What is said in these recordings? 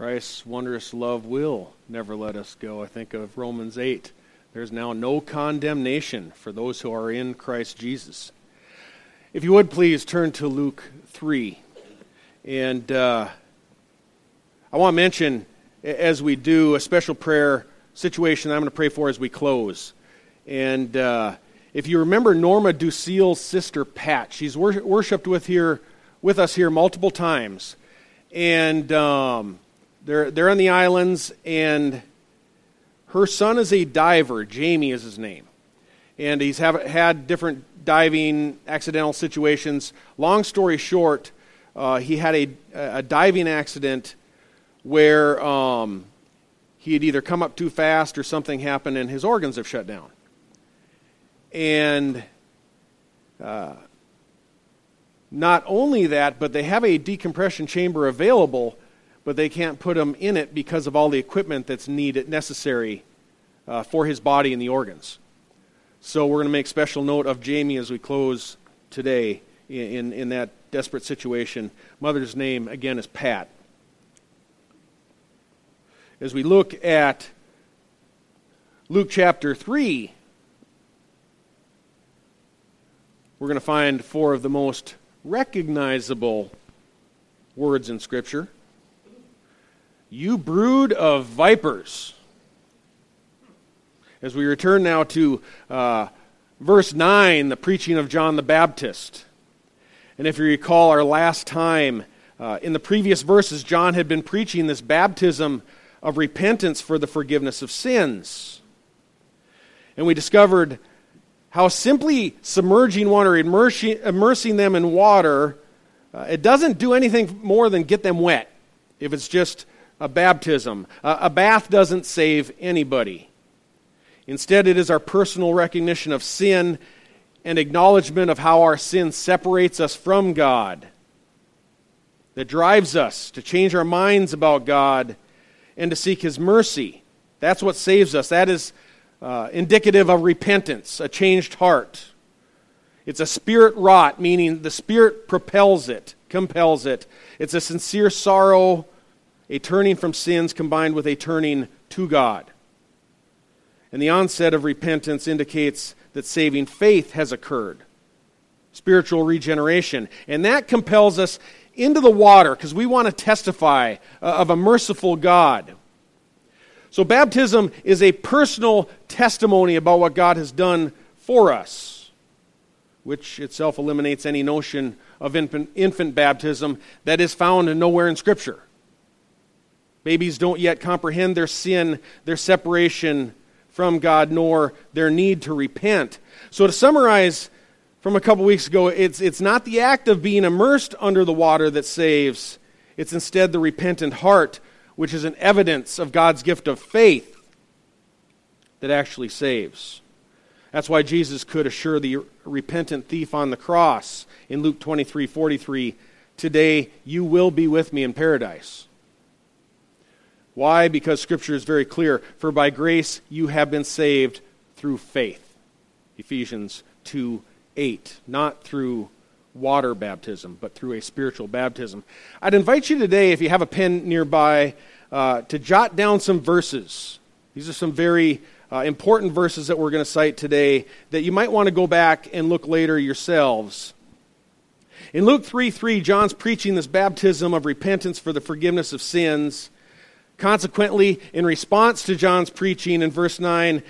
Christ's wondrous love will never let us go. I think of Romans 8. There's now no condemnation for those who are in Christ Jesus. If you would please turn to Luke 3. And uh, I want to mention, as we do, a special prayer situation I'm going to pray for as we close. And uh, if you remember Norma Ducille's sister Pat, she's wor- worshipped with here with us here multiple times, and um, they're they're on the islands, and her son is a diver. Jamie is his name, and he's have, had different diving accidental situations. Long story short, uh, he had a, a diving accident where um, he had either come up too fast or something happened, and his organs have shut down. And uh, not only that, but they have a decompression chamber available, but they can't put him in it because of all the equipment that's needed necessary uh, for his body and the organs. So we're going to make special note of Jamie as we close today in, in, in that desperate situation. Mother's name, again, is Pat. As we look at Luke chapter 3, we're going to find four of the most recognizable words in Scripture. You brood of vipers. As we return now to uh, verse 9, the preaching of John the Baptist. And if you recall our last time, uh, in the previous verses, John had been preaching this baptism of repentance for the forgiveness of sins. And we discovered how simply submerging one or immersing, them in water, uh, it doesn't do anything more than get them wet if it's just a baptism. A bath doesn't save anybody. Instead, it is our personal recognition of sin and acknowledgement of how our sin separates us from God that drives us to change our minds about God and to seek His mercy. That's what saves us. That is uh, indicative of repentance, a changed heart. It's a spirit wrought, meaning the Spirit propels it, compels it. It's a sincere sorrow, a turning from sins combined with a turning to God. And the onset of repentance indicates that saving faith has occurred, spiritual regeneration. And that compels us into the water because we want to testify uh, of a merciful God. So, baptism is a personal testimony about what God has done for us, which itself eliminates any notion of infant, infant baptism that is found nowhere in Scripture. Babies don't yet comprehend their sin, their separation from God, nor their need to repent. So, to summarize from a couple weeks ago, it's, it's not the act of being immersed under the water that saves, it's instead the repentant heart which is an evidence of God's gift of faith that actually saves. That's why Jesus could assure the repentant thief on the cross in Luke 23 43, Today you will be with me in paradise. Why? Because Scripture is very clear. For by grace you have been saved through faith. Ephesians 2 8. Not through water baptism, but through a spiritual baptism. I'd invite you today, if you have a pen nearby, uh, to jot down some verses. These are some very uh, important verses that we're going to cite today that you might want to go back and look later yourselves. In Luke 3 3, John's preaching this baptism of repentance for the forgiveness of sins. Consequently, in response to John's preaching in verse 9,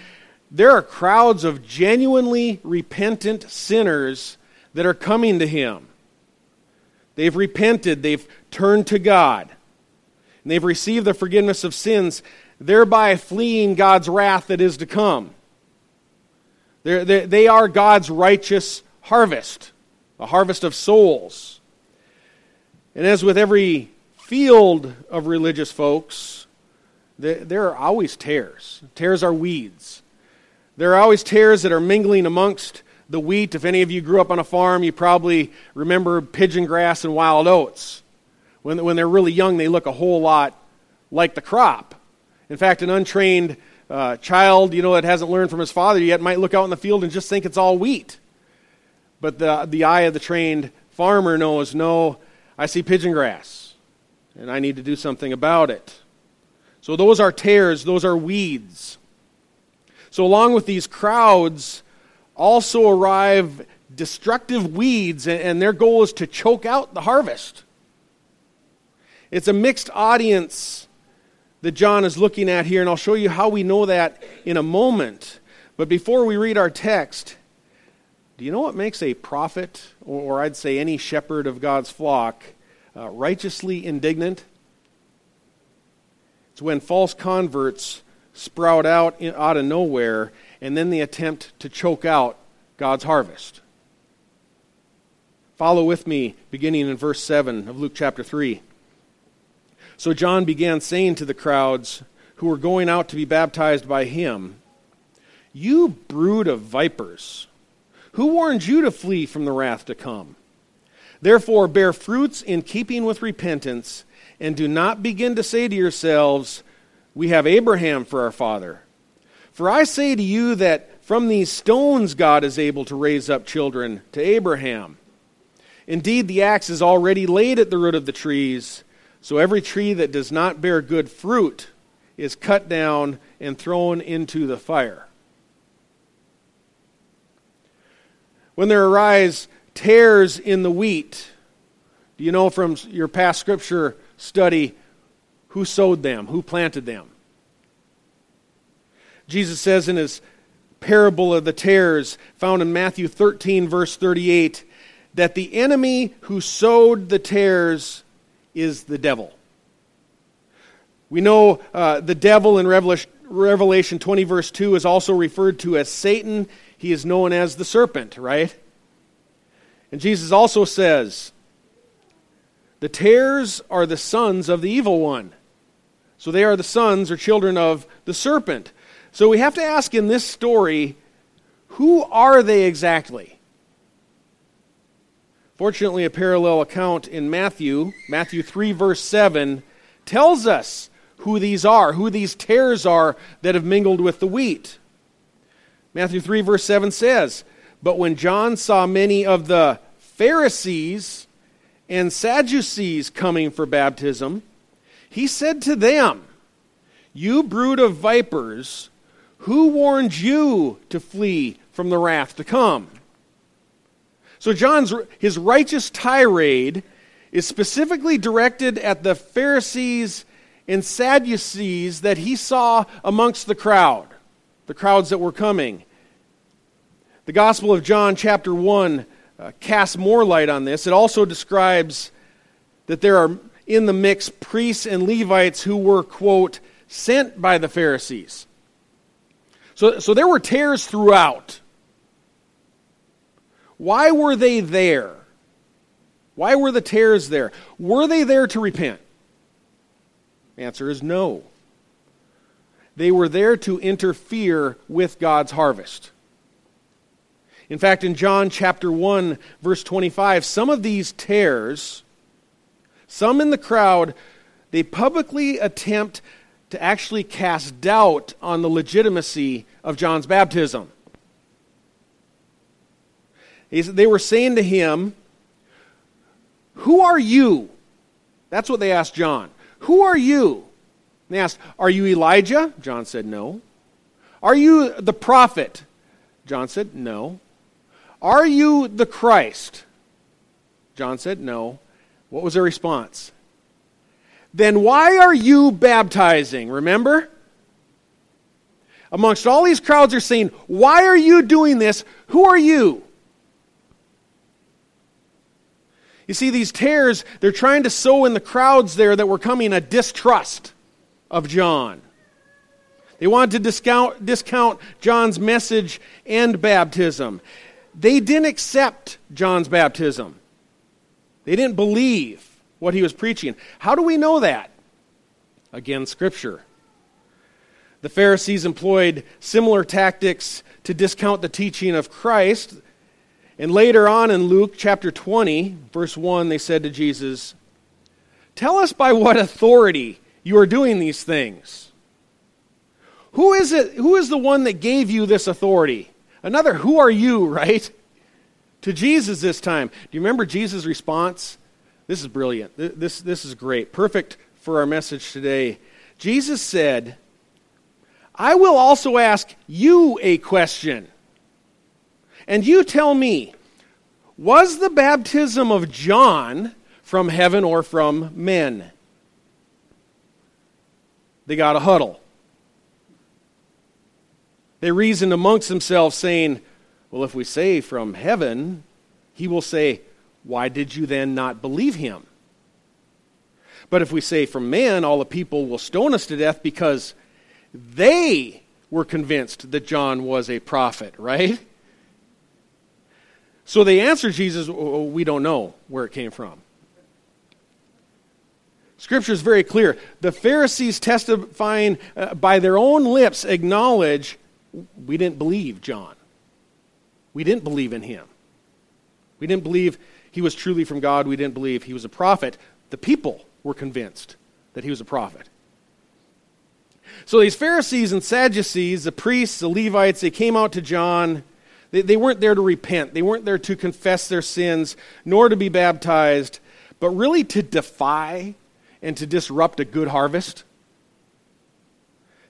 there are crowds of genuinely repentant sinners that are coming to him. They've repented, they've turned to God, and they've received the forgiveness of sins, thereby fleeing God's wrath that is to come. They're, they're, they are God's righteous harvest, a harvest of souls. And as with every field of religious folks, there, are always tares. Tares are weeds. There are always tares that are mingling amongst the wheat. If any of you grew up on a farm, you probably remember pigeon grass and wild oats. When, when they're really young, they look a whole lot like the crop. In fact, an untrained uh, child, you know, that hasn't learned from his father yet might look out in the field and just think it's all wheat. But the, the eye of the trained farmer knows no, I see pigeon grass. And I need to do something about it. So those are tares, those are weeds. So, along with these crowds, also arrive destructive weeds, and their goal is to choke out the harvest. It's a mixed audience that John is looking at here, and I'll show you how we know that in a moment. But before we read our text, do you know what makes a prophet, or, I'd say any shepherd of God's flock, uh, righteously indignant? It's when false converts sprout out in, out of nowhere and then they attempt to choke out God's harvest. Follow with me, beginning in verse 7 of Luke chapter 3. So John began saying to the crowds who were going out to be baptized by him, You brood of vipers, who warned you to flee from the wrath to come? Therefore, bear fruits in keeping with repentance, and do not begin to say to yourselves, We have Abraham for our father. For I say to you that from these stones God is able to raise up children to Abraham. Indeed, the axe is already laid at the root of the trees, so every tree that does not bear good fruit is cut down and thrown into the fire. When there arise tares in the wheat, do you know from your past scripture study who sowed them, who planted them? Jesus says in his parable of the tares, found in Matthew 13, verse 38, that the enemy who sowed the tares is the devil. We know uh, the devil in Revelation 20, verse 2, is also referred to as Satan. He is known as the serpent, right? And Jesus also says, the tares are the sons of the evil one. So they are the sons or children of the serpent. So we have to ask in this story who are they exactly? Fortunately, a parallel account in Matthew, Matthew 3, verse 7, tells us who these are, who these tares are that have mingled with the wheat. Matthew 3, verse 7 says, But when John saw many of the Pharisees and Sadducees coming for baptism, he said to them, You brood of vipers, who warned you to flee from the wrath to come? So John's his righteous tirade is specifically directed at the Pharisees and Sadducees that he saw amongst the crowd, the crowds that were coming. The Gospel of John, chapter 1, uh, casts more light on this. It also describes that there are in the mix priests and Levites who were, quote, sent by the Pharisees. So, so there were tares throughout. Why were they there? Why were the tares there? Were they there to repent? Answer is no. They were there to interfere with God's harvest. In fact, in John chapter 1, verse 25, some of these tares, some in the crowd, they publicly attempt to actually cast doubt on the legitimacy of John's baptism. They were saying to him, Who are you? That's what they asked John. Who are you? they asked, Are you Elijah? John said, No. Are you the prophet? John said, No. Are you the Christ? John said, No. What was their response? Then why are you baptizing? Remember? Amongst all these crowds are saying, Why are you doing this? Who are you? You see, these tares, they're trying to sow in the crowds there that were coming a distrust of John. They wanted to discount, discount John's message and baptism. They didn't accept John's baptism, they didn't believe what he was preaching. How do we know that? Again, Scripture. The Pharisees employed similar tactics to discount the teaching of Christ and later on in Luke chapter 20, verse 1, they said to Jesus, Tell us by what authority you are doing these things. Who is it? Who is the one that gave you this authority? Another, who are you, right? To Jesus this time. Do you remember Jesus' response? This is brilliant. This, this is great. Perfect for our message today. Jesus said, I will also ask you a question. And you tell me, was the baptism of John from heaven or from men? They got a huddle. They reasoned amongst themselves, saying, Well, if we say from heaven, he will say, Why did you then not believe him? But if we say from man, all the people will stone us to death because they were convinced that John was a prophet, right? So they answered Jesus, oh, We don't know where it came from. Scripture is very clear. The Pharisees testifying uh, by their own lips acknowledge we didn't believe John. We didn't believe in him. We didn't believe he was truly from God. We didn't believe he was a prophet. The people were convinced that he was a prophet. So these Pharisees and Sadducees, the priests, the Levites, they came out to John. They, they weren't there to repent, they weren't there to confess their sins, nor to be baptized, but really to defy and to disrupt a good harvest.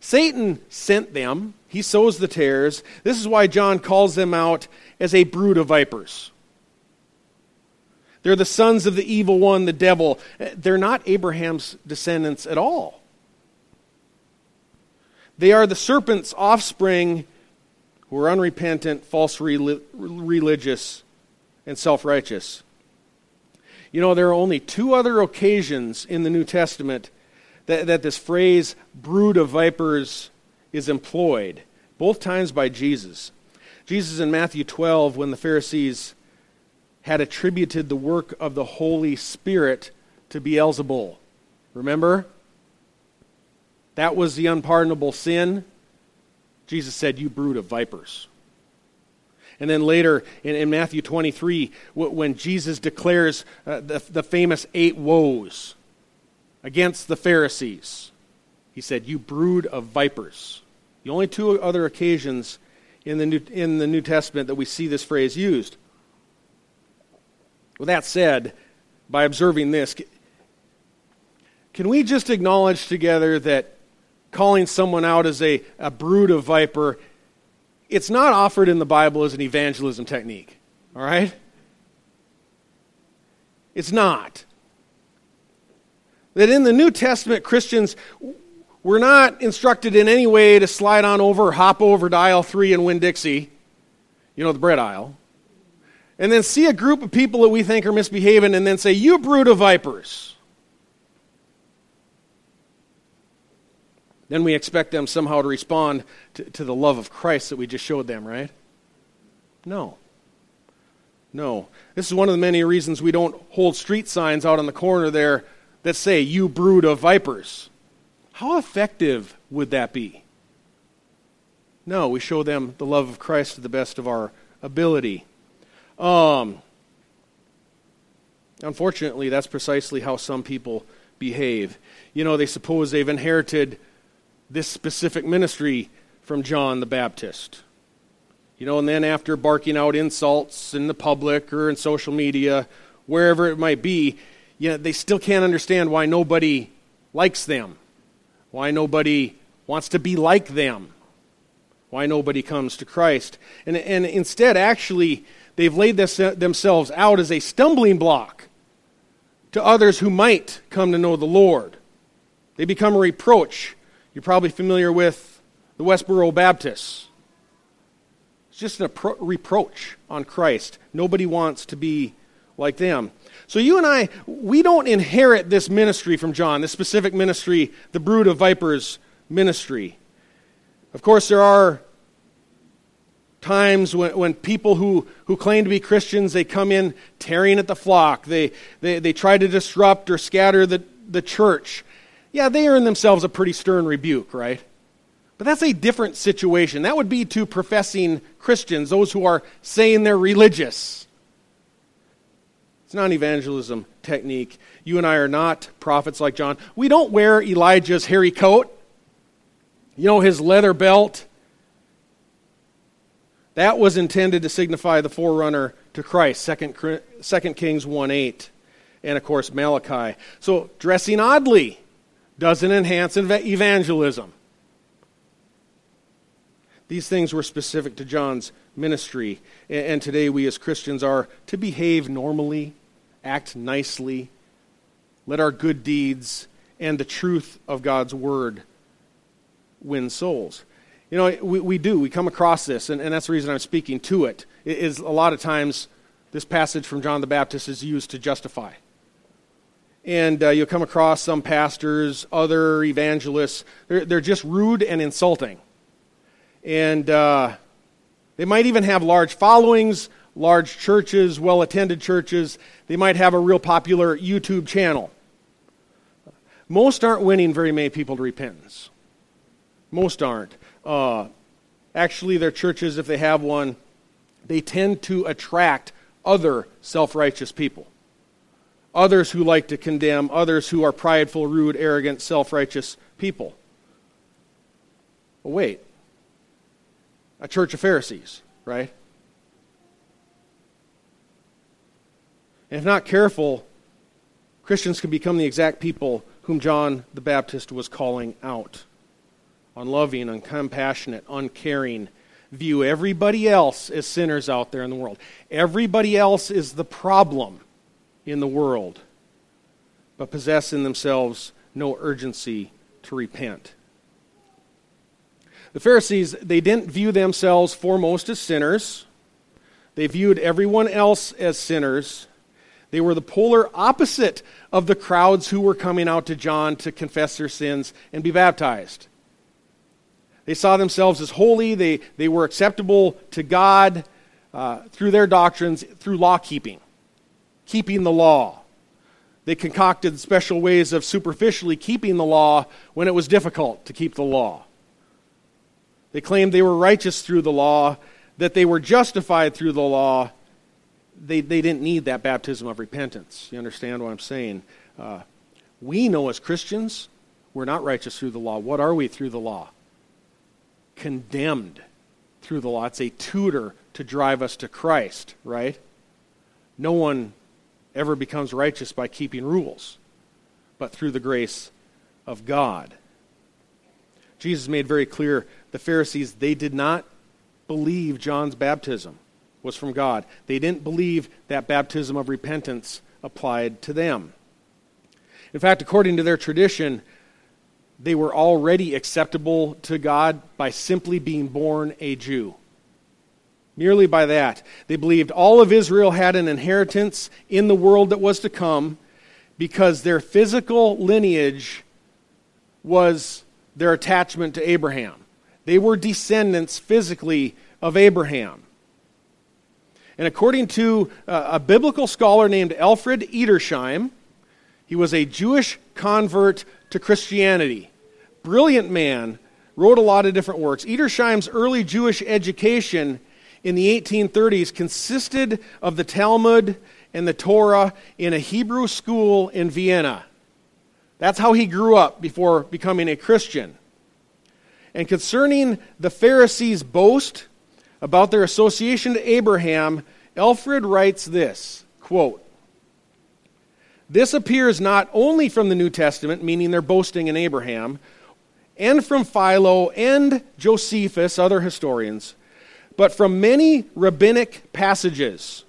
Satan sent them. He sows the tares. This is why John calls them out as a brood of vipers. They're the sons of the evil one, the devil. Uh, they're not Abraham's descendants at all. They are the serpent's offspring who are unrepentant, false religious, and self righteous. You know, there are only two other occasions in the New Testament that, that this phrase, brood of vipers, is employed, both times by Jesus. Jesus in Matthew 12, when the Pharisees had attributed the work of the Holy Spirit to Beelzebul. Remember? That was the unpardonable sin. Jesus said, You brood of vipers. And then later in, in Matthew 23, when Jesus declares uh, the, the famous eight woes against the Pharisees, he said, You brood of vipers. The only two other occasions in the New, in the New Testament that we see this phrase used. With that said, by observing this, can we just acknowledge together that calling someone out as a, a brood of viper, it's not offered in the Bible as an evangelism technique, all right? It's not. That in the New Testament, Christians, we're not instructed in any way to slide on over, hop over to aisle three and Winn Dixie, you know, the bread aisle and then see a group of people that we think are misbehaving and then say, You brood of vipers. Then we expect them somehow to respond to, to the love of Christ that we just showed them, right? No. No. This is one of the many reasons we don't hold street signs out on the corner there that say, You brood of vipers. How effective would that be? No, we show them the love of Christ to the best of our ability. Um, unfortunately, that's precisely how some people behave. You know, they suppose they've inherited this specific ministry from John the Baptist. You know, and then after barking out insults in the public or in social media, wherever it might be, you know, they still can't understand why nobody likes them, why nobody wants to be like them, why nobody comes to Christ. And, and instead, actually, they've laid this, uh, themselves out as a stumbling block to others who might come to know the Lord. They become a reproach. You're probably familiar with the Westboro Baptists. It's just a reproach on Christ. Nobody wants to be like them. So you and I, we don't inherit this ministry from John, this specific ministry, the brood of vipers ministry. Of course, there are times when, when people who, who claim to be Christians, they come in tearing at the flock. They, they, they try to disrupt or scatter the, the church. Yeah, they earn themselves a pretty stern rebuke, right? But that's a different situation. That would be to professing Christians, those who are saying they're religious. It's not an evangelism technique. You and I are not prophets like John. We don't wear Elijah's hairy coat, you know, his leather belt that was intended to signify the forerunner to Christ, 2, Kings 1 8. and of course Malachi. So dressing oddly doesn't enhance evangelism. These things were specific to John's ministry, and today we as Christians are to behave normally, act nicely, let our good deeds and the truth of God's word win souls. You know, we, we do. We come across this, and, and that's the reason I'm speaking to it. Is a lot of times this passage from John the Baptist is used to justify. And uh, you'll come across some pastors, other evangelists, they're, they're just rude and insulting. And uh, they might even have large followings, large churches, well attended churches. They might have a real popular YouTube channel. Most aren't winning very many people to repentance. Most aren't. Uh, actually, their churches, if they have one, they tend to attract other self righteous people. Others who like to condemn, others who are prideful, rude, arrogant, self righteous people. But wait, a church of Pharisees, right? And if not careful, Christians can become the exact people whom John the Baptist was calling out. Unloving, uncompassionate, uncaring, view everybody else as sinners out there in the world. Everybody else is the problem in the world, but possess in themselves no urgency to repent. The Pharisees, they didn't view themselves foremost as sinners. They viewed everyone else as sinners. They were the polar opposite of the crowds who were coming out to John to confess their sins and be baptized. They saw themselves as holy, they, they were acceptable to God uh, through their doctrines, through law keeping, keeping the law. They concocted special ways of superficially keeping the law when it was difficult to keep the law. They claimed they were righteous through the law, that they were justified through the law. They, they didn't need that baptism of repentance. You understand what I'm saying? Uh, we know as Christians, we're not righteous through the law. What are we through the law? Condemned through the law. It's a tutor to drive us to Christ, right? No one ever becomes righteous by keeping rules, but through the grace of God. Jesus made very clear the Pharisees, they did not believe John's baptism was from God. They didn't believe that baptism of repentance applied to them. In fact, according to their tradition, they were already acceptable to God by simply being born a Jew. Merely by that. They believed all of Israel had an inheritance in the world that was to come because their physical lineage was their attachment to Abraham. They were descendants physically of Abraham. And according to uh, a biblical scholar named Alfred Edersheim, he was a Jewish convert to Christianity. Brilliant man, wrote a lot of different works. Edersheim's early Jewish education in the 1830s consisted of the Talmud and the Torah in a Hebrew school in Vienna. That's how he grew up before becoming a Christian. And concerning the Pharisees' boast about their association to Abraham, Alfred writes this quote, This appears not only from the New Testament, meaning they're boasting in Abraham, and from Philo and Josephus, other historians, but from many rabbinic passages.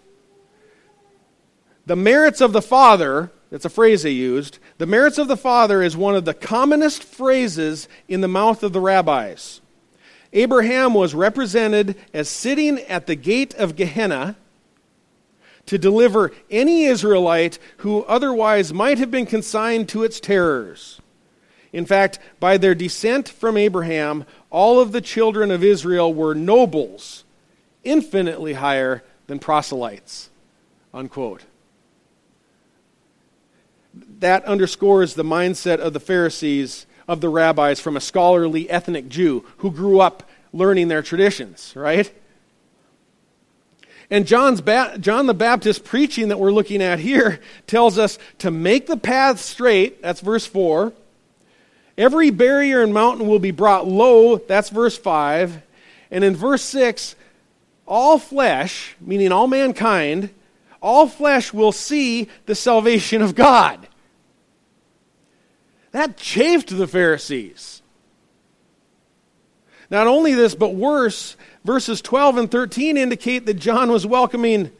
The merits of the Father, that's a phrase they used, the merits of the Father is one of the commonest phrases in the mouth of the rabbis. Abraham was represented as sitting at the gate of Gehenna to deliver any Israelite who otherwise might have been consigned to its terrors. In fact, by their descent from Abraham, all of the children of Israel were nobles, infinitely higher than proselytes. Unquote that underscores the mindset of the Pharisees, of the rabbis, from a scholarly ethnic Jew who grew up learning their traditions, right? And John's ba- John the Baptist preaching that we're looking at here tells us to make the path straight, that's verse 4. Every barrier and mountain will be brought low, that's verse 5. And in verse 6, all flesh, meaning all mankind, all flesh will see the salvation of God. That chafed the Pharisees. Not only this, but worse, verses 12 and 13 indicate that John was welcoming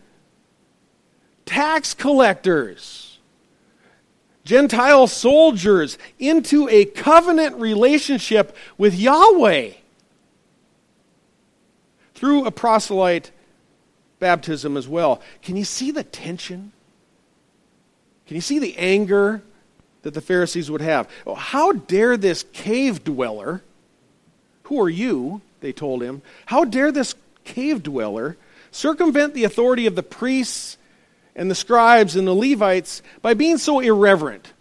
tax collectors, Gentile soldiers into a covenant relationship with Yahweh through a proselyte baptism as well. Can you see the tension? Can you see the anger that the Pharisees would have? Oh, how dare this cave dweller, who are you? They told him. How dare this cave dweller circumvent the authority of the priests and the scribes and the Levites by being so irreverent?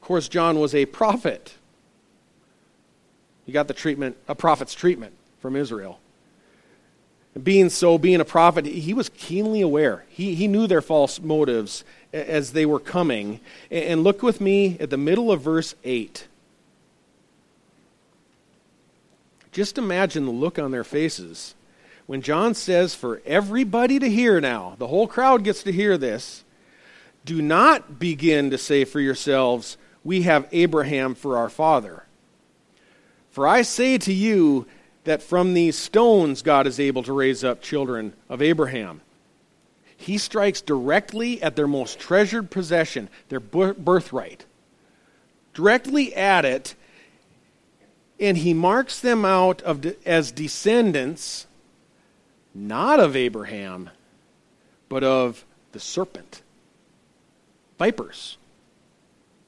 Of course, John was a prophet. He got the treatment, a prophet's treatment from Israel. Being so, being a prophet, he was keenly aware. He, he knew their false motives as they were coming. And look with me at the middle of verse 8. Just imagine the look on their faces when John says, For everybody to hear now, the whole crowd gets to hear this, do not begin to say for yourselves, We have Abraham for our father. For I say to you that from these stones God is able to raise up children of Abraham. He strikes directly at their most treasured possession, their birthright. Directly at it, and he marks them out of, as descendants, not of Abraham, but of the serpent. Vipers.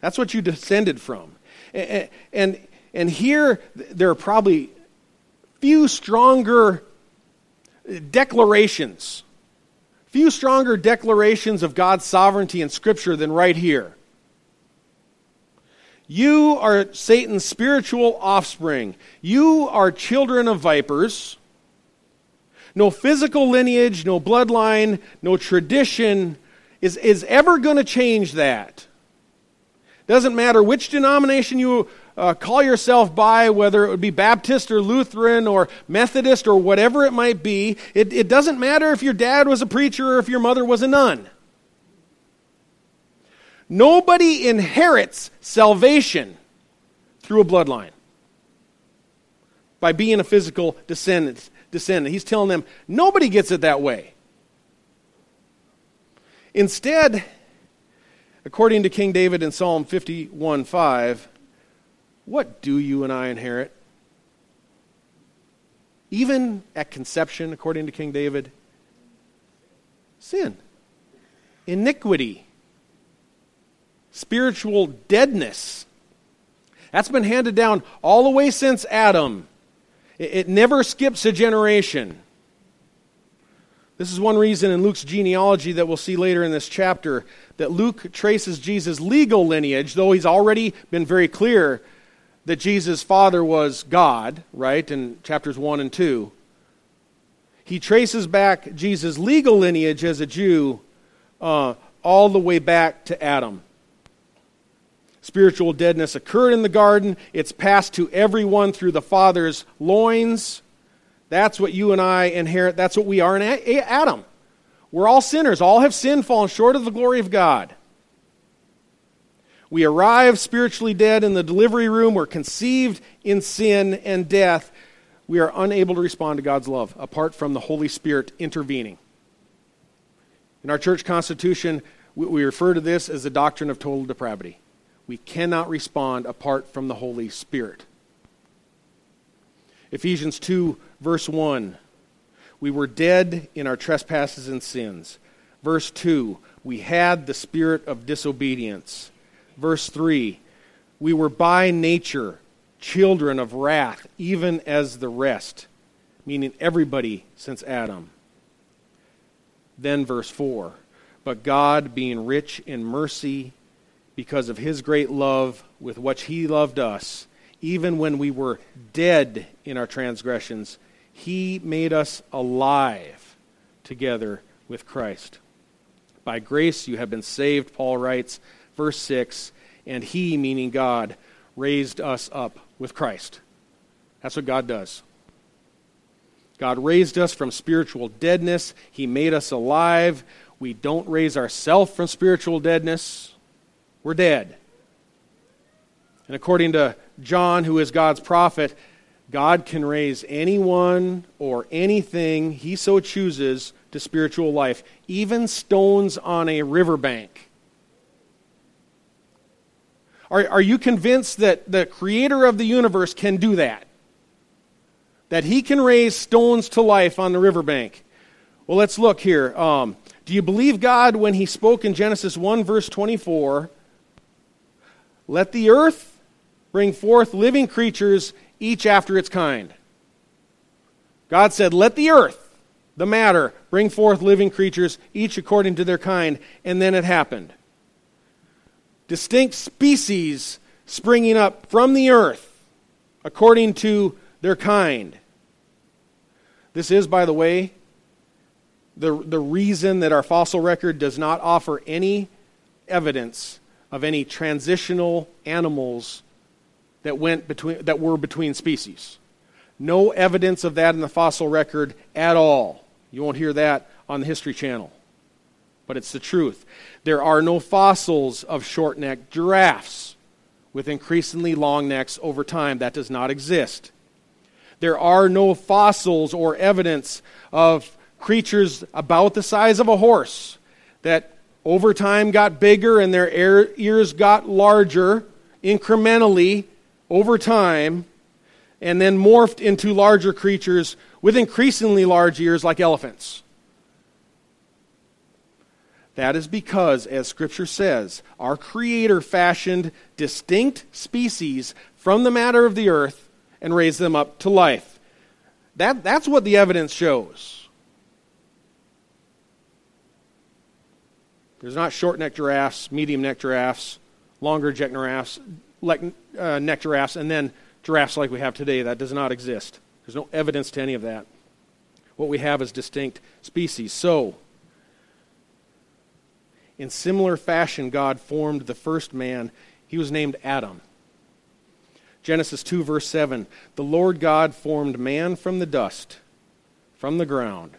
That's what you descended from. And, and, and here, there are probably few stronger declarations, few stronger declarations of God's sovereignty in Scripture than right here. You are Satan's spiritual offspring. You are children of vipers. No physical lineage, no bloodline, no tradition is, is ever going to change that. Doesn't matter which denomination you uh, call yourself by, whether it would be Baptist or Lutheran or Methodist or whatever it might be. It, it doesn't matter if your dad was a preacher or if your mother was a nun. Nobody inherits salvation through a bloodline by being a physical descendant. descendant. He's telling them nobody gets it that way. Instead, according to King David in Psalm 51 5, what do you and I inherit? Even at conception, according to King David, sin, iniquity, spiritual deadness. That's been handed down all the way since Adam. It, never skips a generation. This is one reason in Luke's genealogy that we'll see later in this chapter that Luke traces Jesus' legal lineage, though he's already been very clear that Jesus' father was God, right, in chapters 1 and 2. He traces back Jesus' legal lineage as a Jew uh, all the way back to Adam. Spiritual deadness occurred in the garden. It's passed to everyone through the Father's loins. That's what you and I inherit. That's what we are in Adam. We're all sinners. All have sinned, fallen short of the glory of God. We arrive spiritually dead in the delivery room. We're conceived in sin and death. We are unable to respond to God's love apart from the Holy Spirit intervening. In our church constitution, we refer to this as the doctrine of total depravity. We cannot respond apart from the Holy Spirit. Ephesians 2, verse 1. We were dead in our trespasses and sins. Verse 2. We had the spirit of disobedience Verse 3 We were by nature children of wrath, even as the rest, meaning everybody since Adam. Then, verse 4 But God, being rich in mercy, because of his great love with which he loved us, even when we were dead in our transgressions, he made us alive together with Christ. By grace you have been saved, Paul writes verse 6 and he, meaning God, raised us up with Christ. That's what God does. God raised us from spiritual deadness, He made us alive. We don't raise ourselves from spiritual deadness, we're dead. And according to John, who is God's prophet, God can raise anyone or anything he so chooses to spiritual life, even stones on a riverbank. Are, are you convinced that the creator of the universe can do that? That he can raise stones to life on the riverbank? Well, let's look here. Um, do you believe God when he spoke in Genesis 1, verse 24? Let the earth bring forth living creatures, each after its kind. God said, Let the earth, the matter, bring forth living creatures, each according to their kind. And then it happened distinct species springing up from the earth according to their kind. This is, by the way, the, the reason that our fossil record does not offer any evidence of any transitional animals that went between that were between species. No evidence of that in the fossil record at all. You won't hear that on the History Channel but it's the truth. There are no fossils of short necked giraffes with increasingly long necks over time. That does not exist. There are no fossils or evidence of creatures about the size of a horse that over time got bigger and their ears got larger incrementally over time and then morphed into larger creatures with increasingly large ears like elephants. That is because, as Scripture says, our Creator fashioned distinct species from the matter of the earth and raised them up to life. That, that's what the evidence shows. There's not short necked giraffes, medium necked giraffes, longer giraffes, uh, neck giraffes, and then giraffes like we have today. That does not exist. There's no evidence to any of that. What we have is distinct species. So, in similar fashion, God formed the first man. He was named Adam. Genesis 2, verse 7 The Lord God formed man from the dust, from the ground,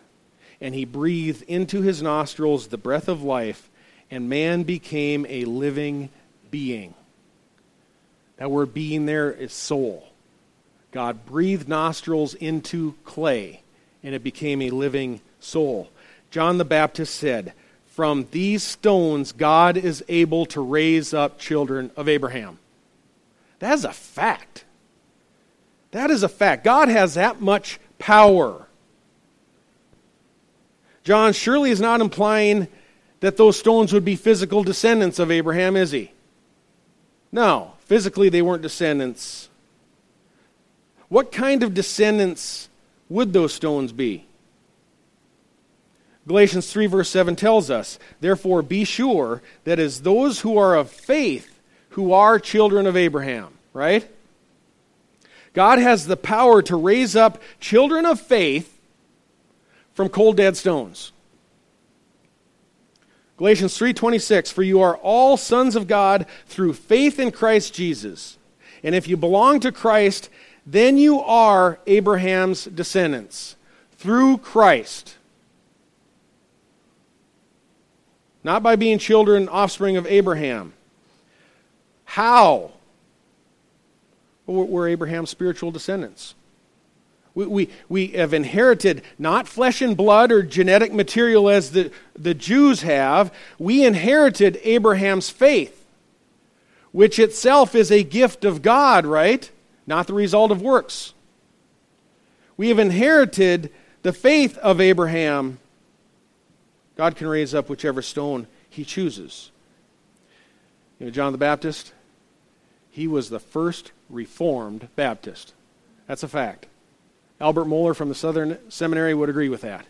and he breathed into his nostrils the breath of life, and man became a living being. That word being there is soul. God breathed nostrils into clay, and it became a living soul. John the Baptist said, from these stones, God is able to raise up children of Abraham. That is a fact. That is a fact. God has that much power. John surely is not implying that those stones would be physical descendants of Abraham, is he? No, physically they weren't descendants. What kind of descendants would those stones be? Galatians 3, verse 7 tells us, Therefore, be sure that as those who are of faith, who are children of Abraham, right? God has the power to raise up children of faith from cold dead stones. Galatians 3:26 For you are all sons of God through faith in Christ Jesus. And if you belong to Christ, then you are Abraham's descendants through Christ. Not by being children, offspring of Abraham. How? We're Abraham's spiritual descendants. We, we, we have inherited not flesh and blood or genetic material as the, the Jews have. We inherited Abraham's faith, which itself is a gift of God, right? Not the result of works. We have inherited the faith of Abraham God can raise up whichever stone he chooses. You know, John the Baptist, he was the first Reformed Baptist. That's a fact. Albert Mohler from the Southern Seminary would agree with that.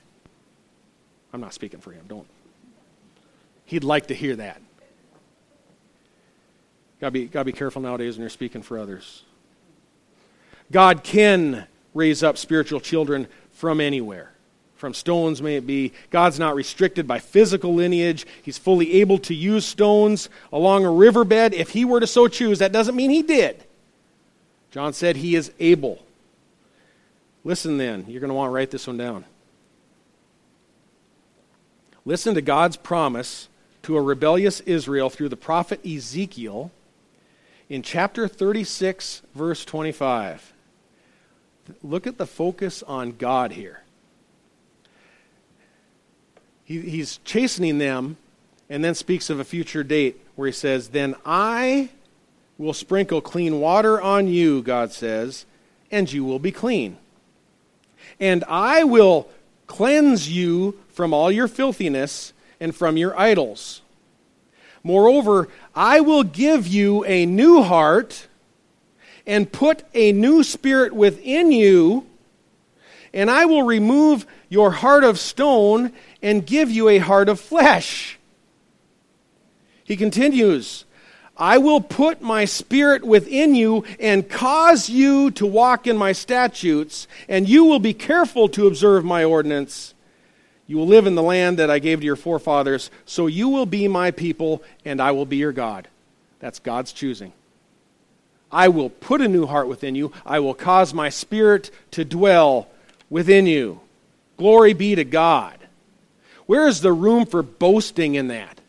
I'm not speaking for him, don't. He'd like to hear that. Gotta be, gotta be careful nowadays when you're speaking for others. God can raise up spiritual children from anywhere from stones may it be. God's not restricted by physical lineage. He's fully able to use stones along a riverbed if he were to so choose. That doesn't mean he did. John said he is able. Listen then, you're going to want to write this one down. Listen to God's promise to a rebellious Israel through the prophet Ezekiel in chapter 36, verse 25. Look at the focus on God here. He, he's chastening them and then speaks of a future date where he says, Then I will sprinkle clean water on you, God says, and you will be clean. And I will cleanse you from all your filthiness and from your idols. Moreover, I will give you a new heart and put a new spirit within you, and I will remove your heart of stone and give you a heart of flesh. He continues, I will put my spirit within you and cause you to walk in my statutes, and you will be careful to observe my ordinance. You will live in the land that I gave to your forefathers, so you will be my people, and I will be your God. That's God's choosing. I will put a new heart within you. I will cause my spirit to dwell within you. Glory be to God. Where is the room for boasting in that?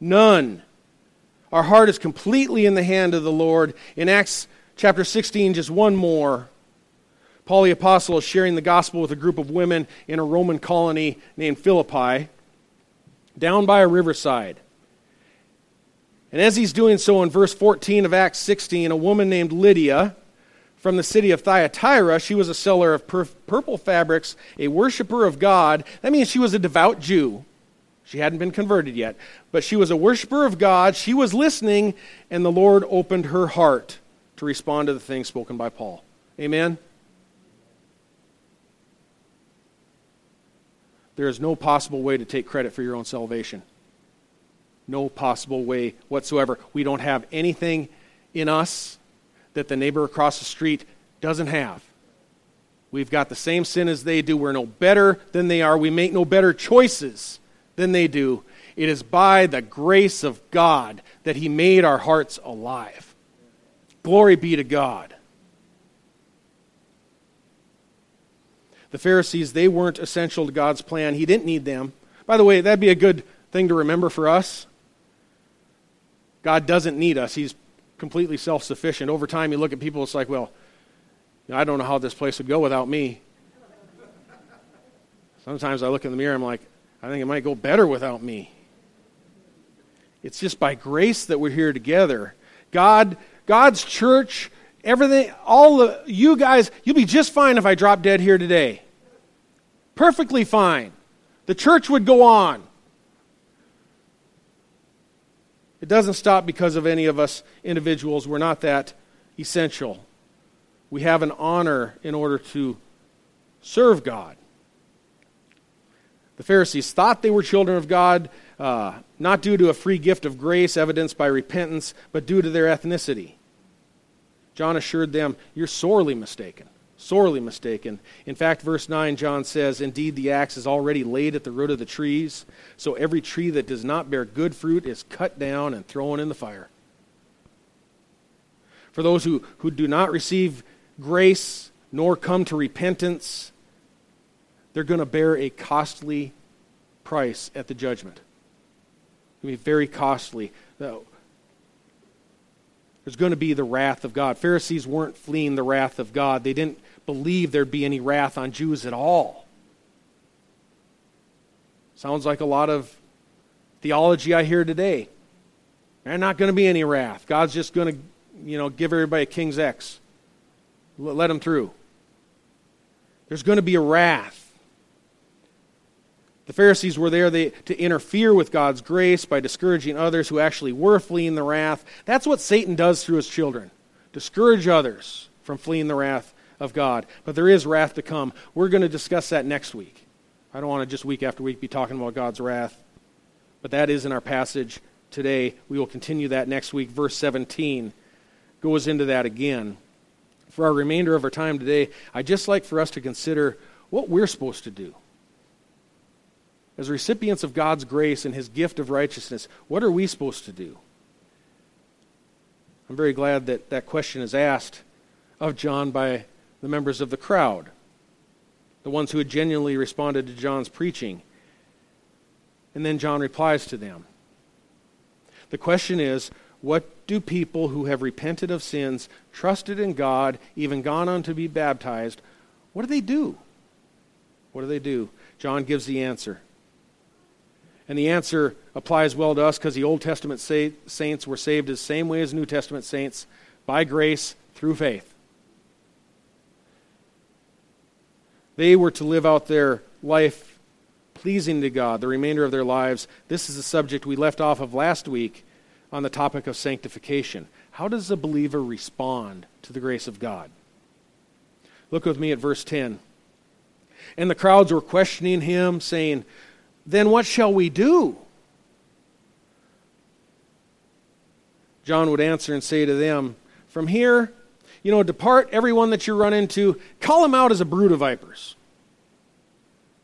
None. Our heart is completely in the hand of the Lord. In Acts chapter 16, just one more. Paul the Apostle is sharing the gospel with a group of women in a Roman colony named Philippi, down by a riverside. And as he's doing so in verse 14 of Acts 16, a woman named Lydia from the city of Thyatira, she was a seller of pur- purple fabrics, a worshiper of God. That means she was a devout Jew. She hadn't been converted yet, but she was a worshiper of God. She was listening, and the Lord opened her heart to respond to the things spoken by Paul. Amen? There is no possible way to take credit for your own salvation. No possible way whatsoever. We don't have anything in us that the neighbor across the street doesn't have. We've got the same sin as they do. We're no better than they are. We make no better choices than they do. It is by the grace of God that He made our hearts alive. Glory be to God. The Pharisees, they weren't essential to God's plan. He didn't need them. By the way, that'd be a good thing to remember for us. God doesn't need us, He's completely self sufficient. Over time, you look at people, it's like, well, I don't know how this place would go without me. Sometimes I look in the mirror, I'm like, I think it might go better without me. It's just by grace that we're here together. God, God's church, everything, all the, you guys, you'll be just fine if I drop dead here today. Perfectly fine. The church would go on. It doesn't stop because of any of us individuals. We're not that essential. We have an honor in order to serve God. The Pharisees thought they were children of God, uh, not due to a free gift of grace evidenced by repentance, but due to their ethnicity. John assured them, You're sorely mistaken. Sorely mistaken. In fact, verse 9, John says, Indeed, the axe is already laid at the root of the trees, so every tree that does not bear good fruit is cut down and thrown in the fire. For those who, who do not receive grace nor come to repentance, they're going to bear a costly price at the judgment. It's going to be very costly. There's going to be the wrath of God. Pharisees weren't fleeing the wrath of God, they didn't believe there'd be any wrath on Jews at all. Sounds like a lot of theology I hear today. There's not going to be any wrath. God's just going to, you know, give everybody a king's X. Let them through. There's going to be a wrath. The Pharisees were there to interfere with God's grace by discouraging others who actually were fleeing the wrath. That's what Satan does through his children discourage others from fleeing the wrath of God. But there is wrath to come. We're going to discuss that next week. I don't want to just week after week be talking about God's wrath. But that is in our passage today. We will continue that next week. Verse 17 goes into that again. For our remainder of our time today, I'd just like for us to consider what we're supposed to do as recipients of God's grace and his gift of righteousness, what are we supposed to do? I'm very glad that that question is asked of John by the members of the crowd, the ones who had genuinely responded to John's preaching. And then John replies to them. The question is what do people who have repented of sins, trusted in God, even gone on to be baptized, what do they do? What do they do? John gives the answer. And the answer applies well to us because the Old Testament saints were saved the same way as New Testament saints by grace through faith. They were to live out their life pleasing to God the remainder of their lives. This is a subject we left off of last week on the topic of sanctification. How does a believer respond to the grace of God? Look with me at verse 10. And the crowds were questioning him, saying, Then what shall we do? John would answer and say to them, From here you know, depart everyone that you run into, call him out as a brood of vipers.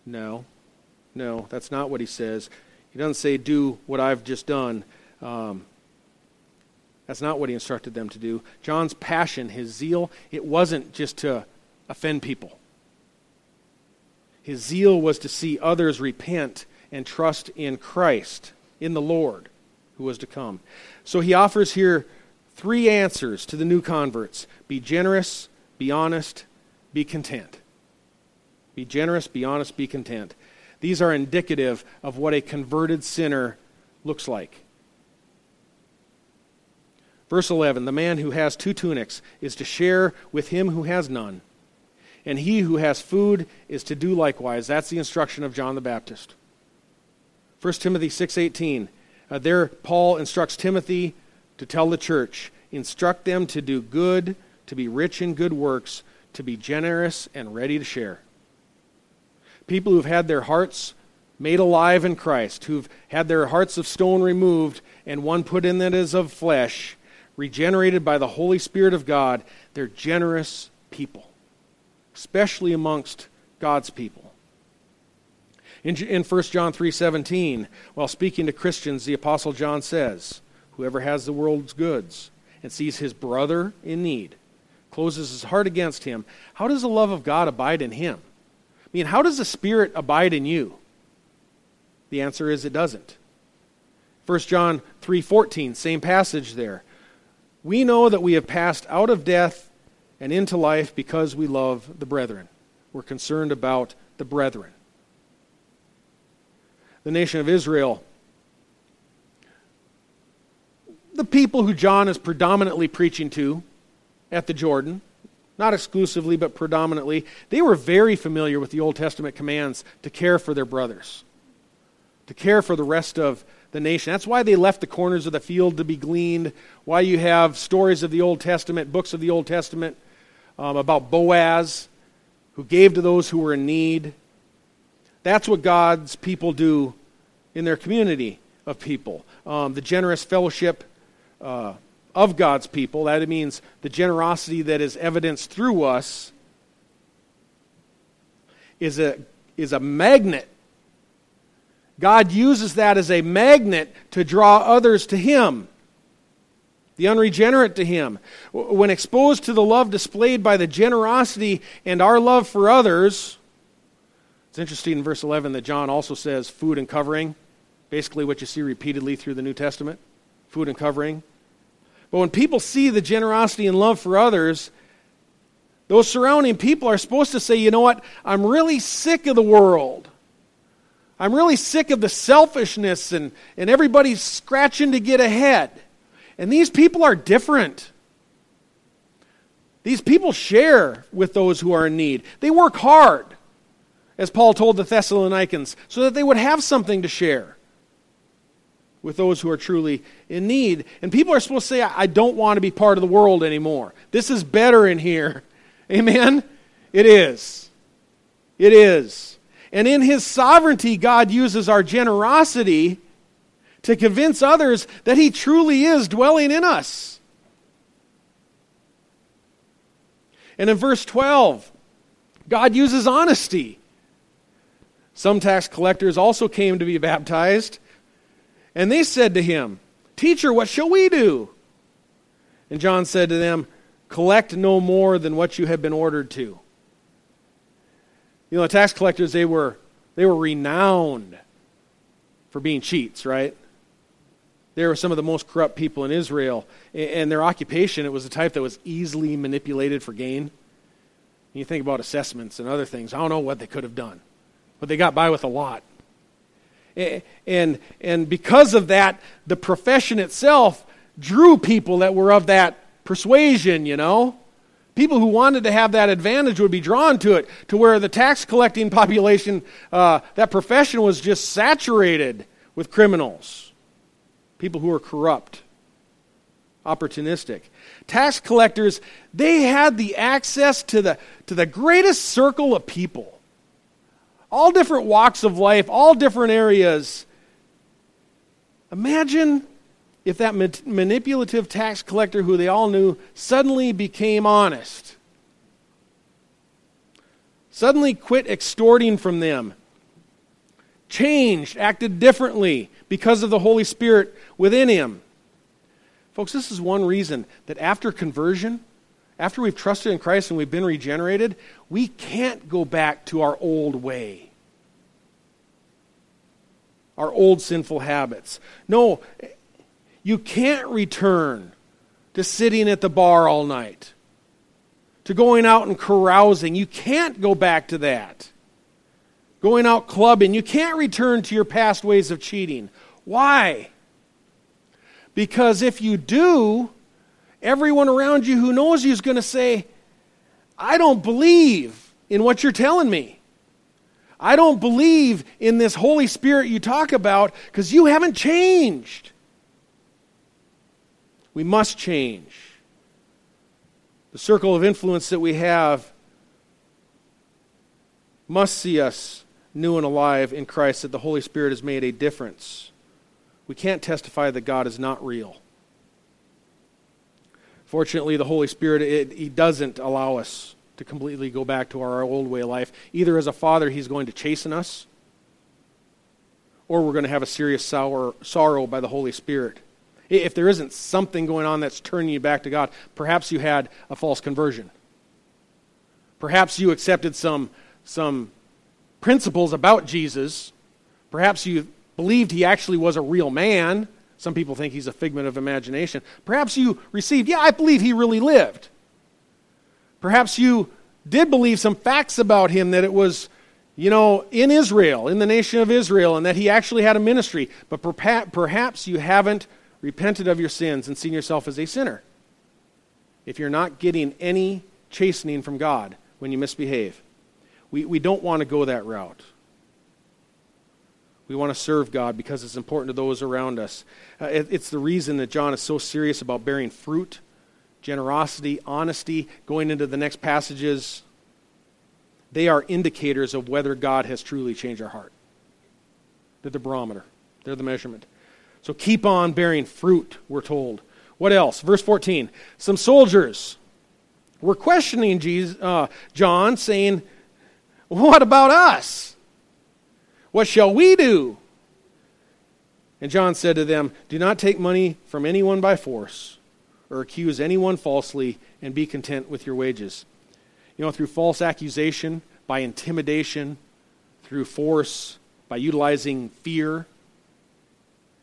No, no, that's not what he says. He doesn't say, do what I've just done. Um, that's not what he instructed them to do. John's passion, his zeal, it wasn't just to offend people. His zeal was to see others repent and trust in Christ, in the Lord who was to come. So he offers here three answers to the new converts be generous, be honest, be content. Be generous, be honest, be content. These are indicative of what a converted sinner looks like. Verse 11 The man who has two tunics is to share with him who has none, and he who has food is to do likewise. That's the instruction of John the Baptist. 1 Timothy 6:18 uh, there Paul instructs Timothy to tell the church, instruct them to do good, to be rich in good works, to be generous and ready to share. People who've had their hearts made alive in Christ, who've had their hearts of stone removed and one put in that is of flesh, regenerated by the Holy Spirit of God, they're generous people, especially amongst God's people. In, in 1 John 3:17, while speaking to Christians, the apostle John says, Whoever has the world's goods and sees his brother in need, closes his heart against him, how does the love of God abide in him? I mean, how does the Spirit abide in you? The answer is it doesn't. 1 John 3:14, same passage there. We know that we have passed out of death and into life because we love the brethren. We're concerned about the brethren. The nation of Israel the people who John is predominantly preaching to at the Jordan, not exclusively, but predominantly, they were very familiar with the Old Testament commands to care for their brothers, to care for the rest of the nation. That's why they left the corners of the field to be gleaned, why you have stories of the Old Testament, books of the Old Testament um, about Boaz, who gave to those who were in need. That's what God's people do in their community of people. Um, the generous fellowship uh, of God's people. That means the generosity that is evidenced through us is a, is a magnet. God uses that as a magnet to draw others to Him, the unregenerate to Him. When exposed to the love displayed by the generosity and our love for others, it's interesting in verse 11 that John also says food and covering, basically what you see repeatedly through the New Testament food and covering. But when people see the generosity and love for others, those surrounding people are supposed to say, you know what? I'm really sick of the world. I'm really sick of the selfishness and, and everybody scratching to get ahead. And these people are different. These people share with those who are in need. They work hard, as Paul told the Thessalonians, so that they would have something to share with those who are truly in need. And people are supposed to say, I don't want to be part of the world anymore. This is better in here. Amen? It is. It is. And in His sovereignty, God uses our generosity to convince others that He truly is dwelling in us. And in verse 12, God uses honesty. Some tax collectors also came to be baptized. And they said to him, Teacher, what shall we do? And John said to them, collect no more than what you have been ordered to. You know, the tax collectors, they were, they were renowned for being cheats, right? They were some of the most corrupt people in Israel. And their occupation, it was a type that was easily manipulated for gain. You think about assessments and other things. I don't know what they could have done, but they got by with a lot. And, and because of that, the profession itself drew people that were of that persuasion, you know. People who wanted to have that advantage would be drawn to it, to where the tax collecting population, uh, that profession was just saturated with criminals, people who were corrupt, opportunistic. Tax collectors, they had the access to the, to the greatest circle of people, all different walks of life, all different areas. Imagine if that ma- manipulative tax collector who they all knew suddenly became honest, suddenly quit extorting from them, changed, acted differently because of the Holy Spirit within him. Folks, this is one reason that after conversion, after we've trusted in Christ and we've been regenerated, we can't go back to our old way, our old sinful habits. No, you can't return to sitting at the bar all night, to going out and carousing. You can't go back to that. Going out clubbing. You can't return to your past ways of cheating. Why? Because if you do, everyone around you who knows you is going to say, I don't believe in what you're telling me. I don't believe in this Holy Spirit you talk about because you haven't changed. We must change. The circle of influence that we have must see us new and alive in Christ, that the Holy Spirit has made a difference. We can't testify that God is not real. Fortunately, the Holy Spirit, it, He doesn't allow us to completely go back to our old way of life. Either as a father, He's going to chasten us, or we're going to have a serious sour, sorrow by the Holy Spirit. If there isn't something going on that's turning you back to God, perhaps you had a false conversion. Perhaps you accepted some, some principles about Jesus. Perhaps you believed he actually was a real man. Some people think he's a figment of imagination. Perhaps you received, yeah, I believe he really lived. Perhaps you did believe some facts about him that it was, you know, in Israel, in the nation of Israel, and that he actually had a ministry. But perhaps you haven't repented of your sins and seen yourself as a sinner. If you're not getting any chastening from God when you misbehave, we, we don't want to go that route. We want to serve God because it's important to those around us. Uh, it, it's the reason that John is so serious about bearing fruit, generosity, honesty, going into the next passages. They are indicators of whether God has truly changed our heart. They're the barometer, they're the measurement. So keep on bearing fruit, we're told. What else? Verse 14. Some soldiers were questioning Jesus, uh, John, saying, What about us? What shall we do? And John said to them, Do not take money from anyone by force or accuse anyone falsely and be content with your wages. You know, through false accusation, by intimidation, through force, by utilizing fear,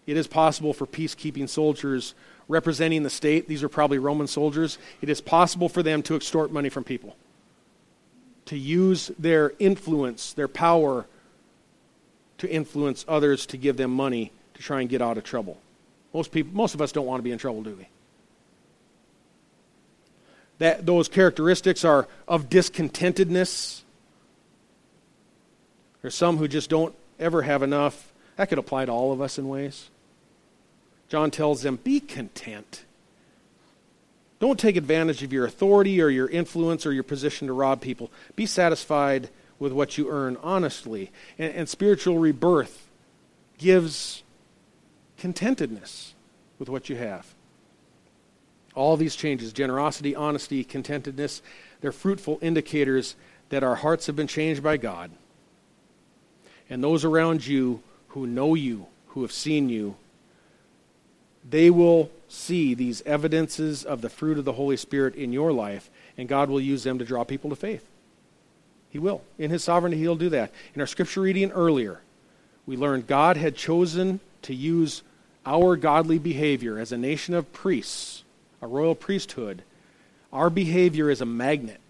it is possible for peacekeeping soldiers representing the state, these are probably Roman soldiers, it is possible for them to extort money from people, to use their influence, their power, to influence others to give them money to try and get out of trouble. Most, people, most of us don't want to be in trouble, do we? That, those characteristics are of discontentedness. There's some who just don't ever have enough. That could apply to all of us in ways. John tells them, be content. Don't take advantage of your authority or your influence or your position to rob people. Be satisfied with what you earn honestly. And, and spiritual rebirth gives contentedness with what you have. All these changes generosity, honesty, contentedness they're fruitful indicators that our hearts have been changed by God. And those around you who know you, who have seen you, they will see these evidences of the fruit of the Holy Spirit in your life, and God will use them to draw people to faith. He will. In His sovereignty, He'll do that. In our scripture reading earlier, we learned God had chosen to use our godly behavior as a nation of priests, a royal priesthood. Our behavior is a magnet.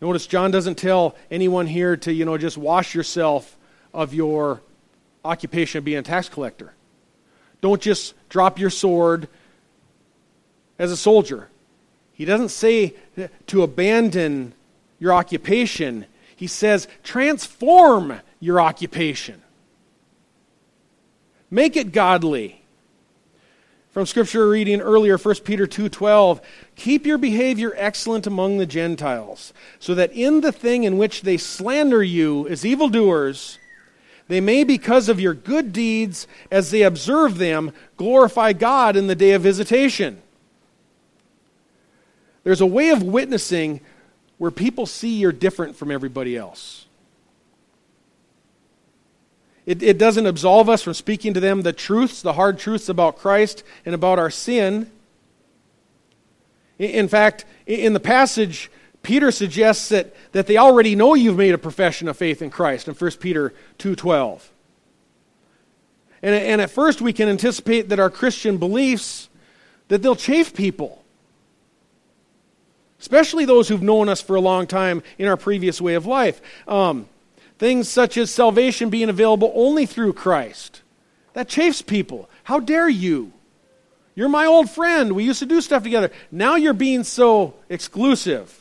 Notice John doesn't tell anyone here to, you know, just wash yourself of your occupation of being a tax collector. Don't just drop your sword as a soldier. He doesn't say to abandon your occupation. He says transform your occupation. Make it godly. From scripture reading earlier 1 Peter 2:12, keep your behavior excellent among the Gentiles, so that in the thing in which they slander you as evildoers, they may because of your good deeds as they observe them glorify God in the day of visitation. There's a way of witnessing where people see you're different from everybody else. It, it doesn't absolve us from speaking to them the truths, the hard truths about Christ and about our sin. In fact, in the passage, Peter suggests that, that they already know you've made a profession of faith in Christ in 1 Peter 2.12. And, and at first we can anticipate that our Christian beliefs, that they'll chafe people. Especially those who've known us for a long time in our previous way of life. Um, Things such as salvation being available only through Christ. That chafes people. How dare you? You're my old friend. We used to do stuff together. Now you're being so exclusive.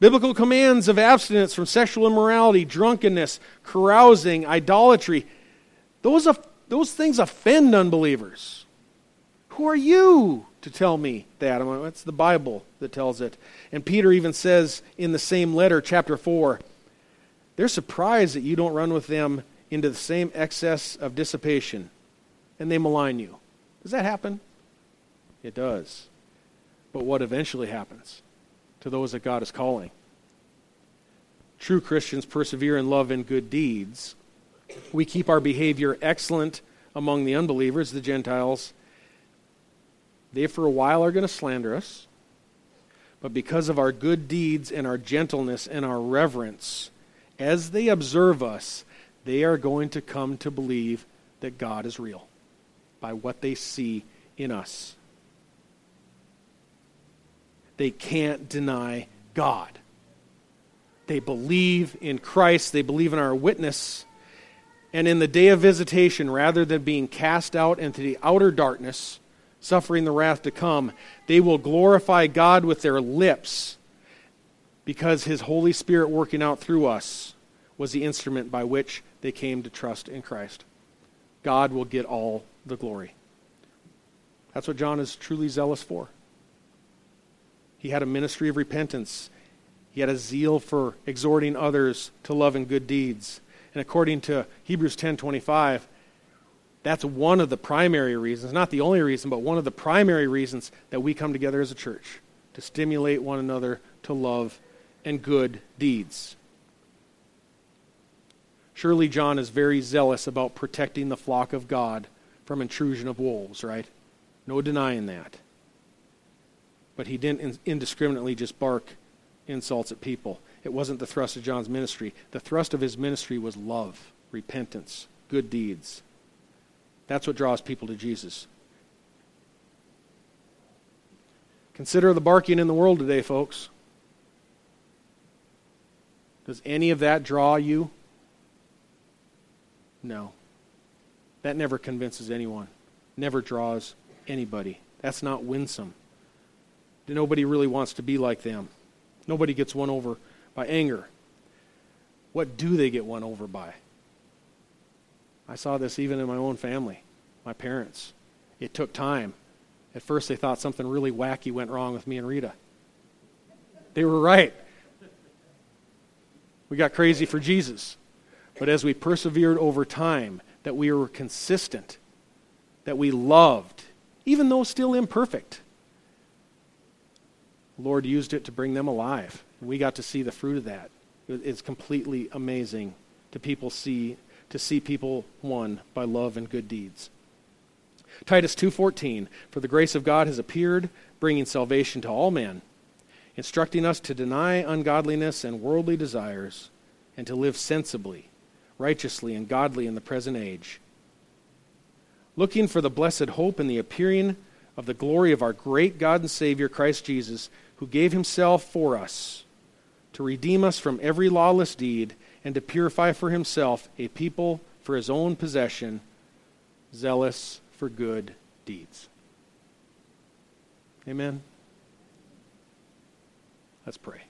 Biblical commands of abstinence from sexual immorality, drunkenness, carousing, idolatry, those, those things offend unbelievers. Who are you to tell me that? It's the Bible that tells it. And Peter even says in the same letter, chapter 4, they're surprised that you don't run with them into the same excess of dissipation, and they malign you. Does that happen? It does. But what eventually happens to those that God is calling? True Christians persevere in love and good deeds. We keep our behavior excellent among the unbelievers, the Gentiles. They, for a while, are going to slander us. But because of our good deeds and our gentleness and our reverence, as they observe us, they are going to come to believe that God is real by what they see in us. They can't deny God. They believe in Christ, they believe in our witness. And in the day of visitation, rather than being cast out into the outer darkness, suffering the wrath to come, they will glorify God with their lips because his Holy Spirit working out through us was the instrument by which they came to trust in Christ. God will get all the glory. That's what John is truly zealous for. He had a ministry of repentance. He had a zeal for exhorting others to love and good deeds. And according to Hebrews 10:25, that's one of the primary reasons, not the only reason, but one of the primary reasons that we come together as a church to stimulate one another to love and good deeds. Surely John is very zealous about protecting the flock of God from intrusion of wolves, right? No denying that. But he didn't indiscriminately just bark insults at people. It wasn't the thrust of John's ministry. The thrust of his ministry was love, repentance, good deeds. That's what draws people to Jesus. Consider the barking in the world today, folks. Does any of that draw you? No. That never convinces anyone, never draws anybody. That's not winsome. Nobody really wants to be like them. Nobody gets won over by anger. What do they get won over by? I saw this even in my own family, my parents. It took time. At first, they thought something really wacky went wrong with me and Rita. They were right. We got crazy for Jesus. But as we persevered over time, that we were consistent, that we loved, even though still imperfect, Lord used it to bring them alive. We got to see the fruit of that. It's completely amazing to people see to see people won by love and good deeds. Titus 2:14 For the grace of God has appeared bringing salvation to all men instructing us to deny ungodliness and worldly desires and to live sensibly righteously and godly in the present age looking for the blessed hope and the appearing of the glory of our great God and Savior Christ Jesus who gave himself for us to redeem us from every lawless deed and to purify for himself a people for his own possession zealous for good deeds. Amen. Let's pray.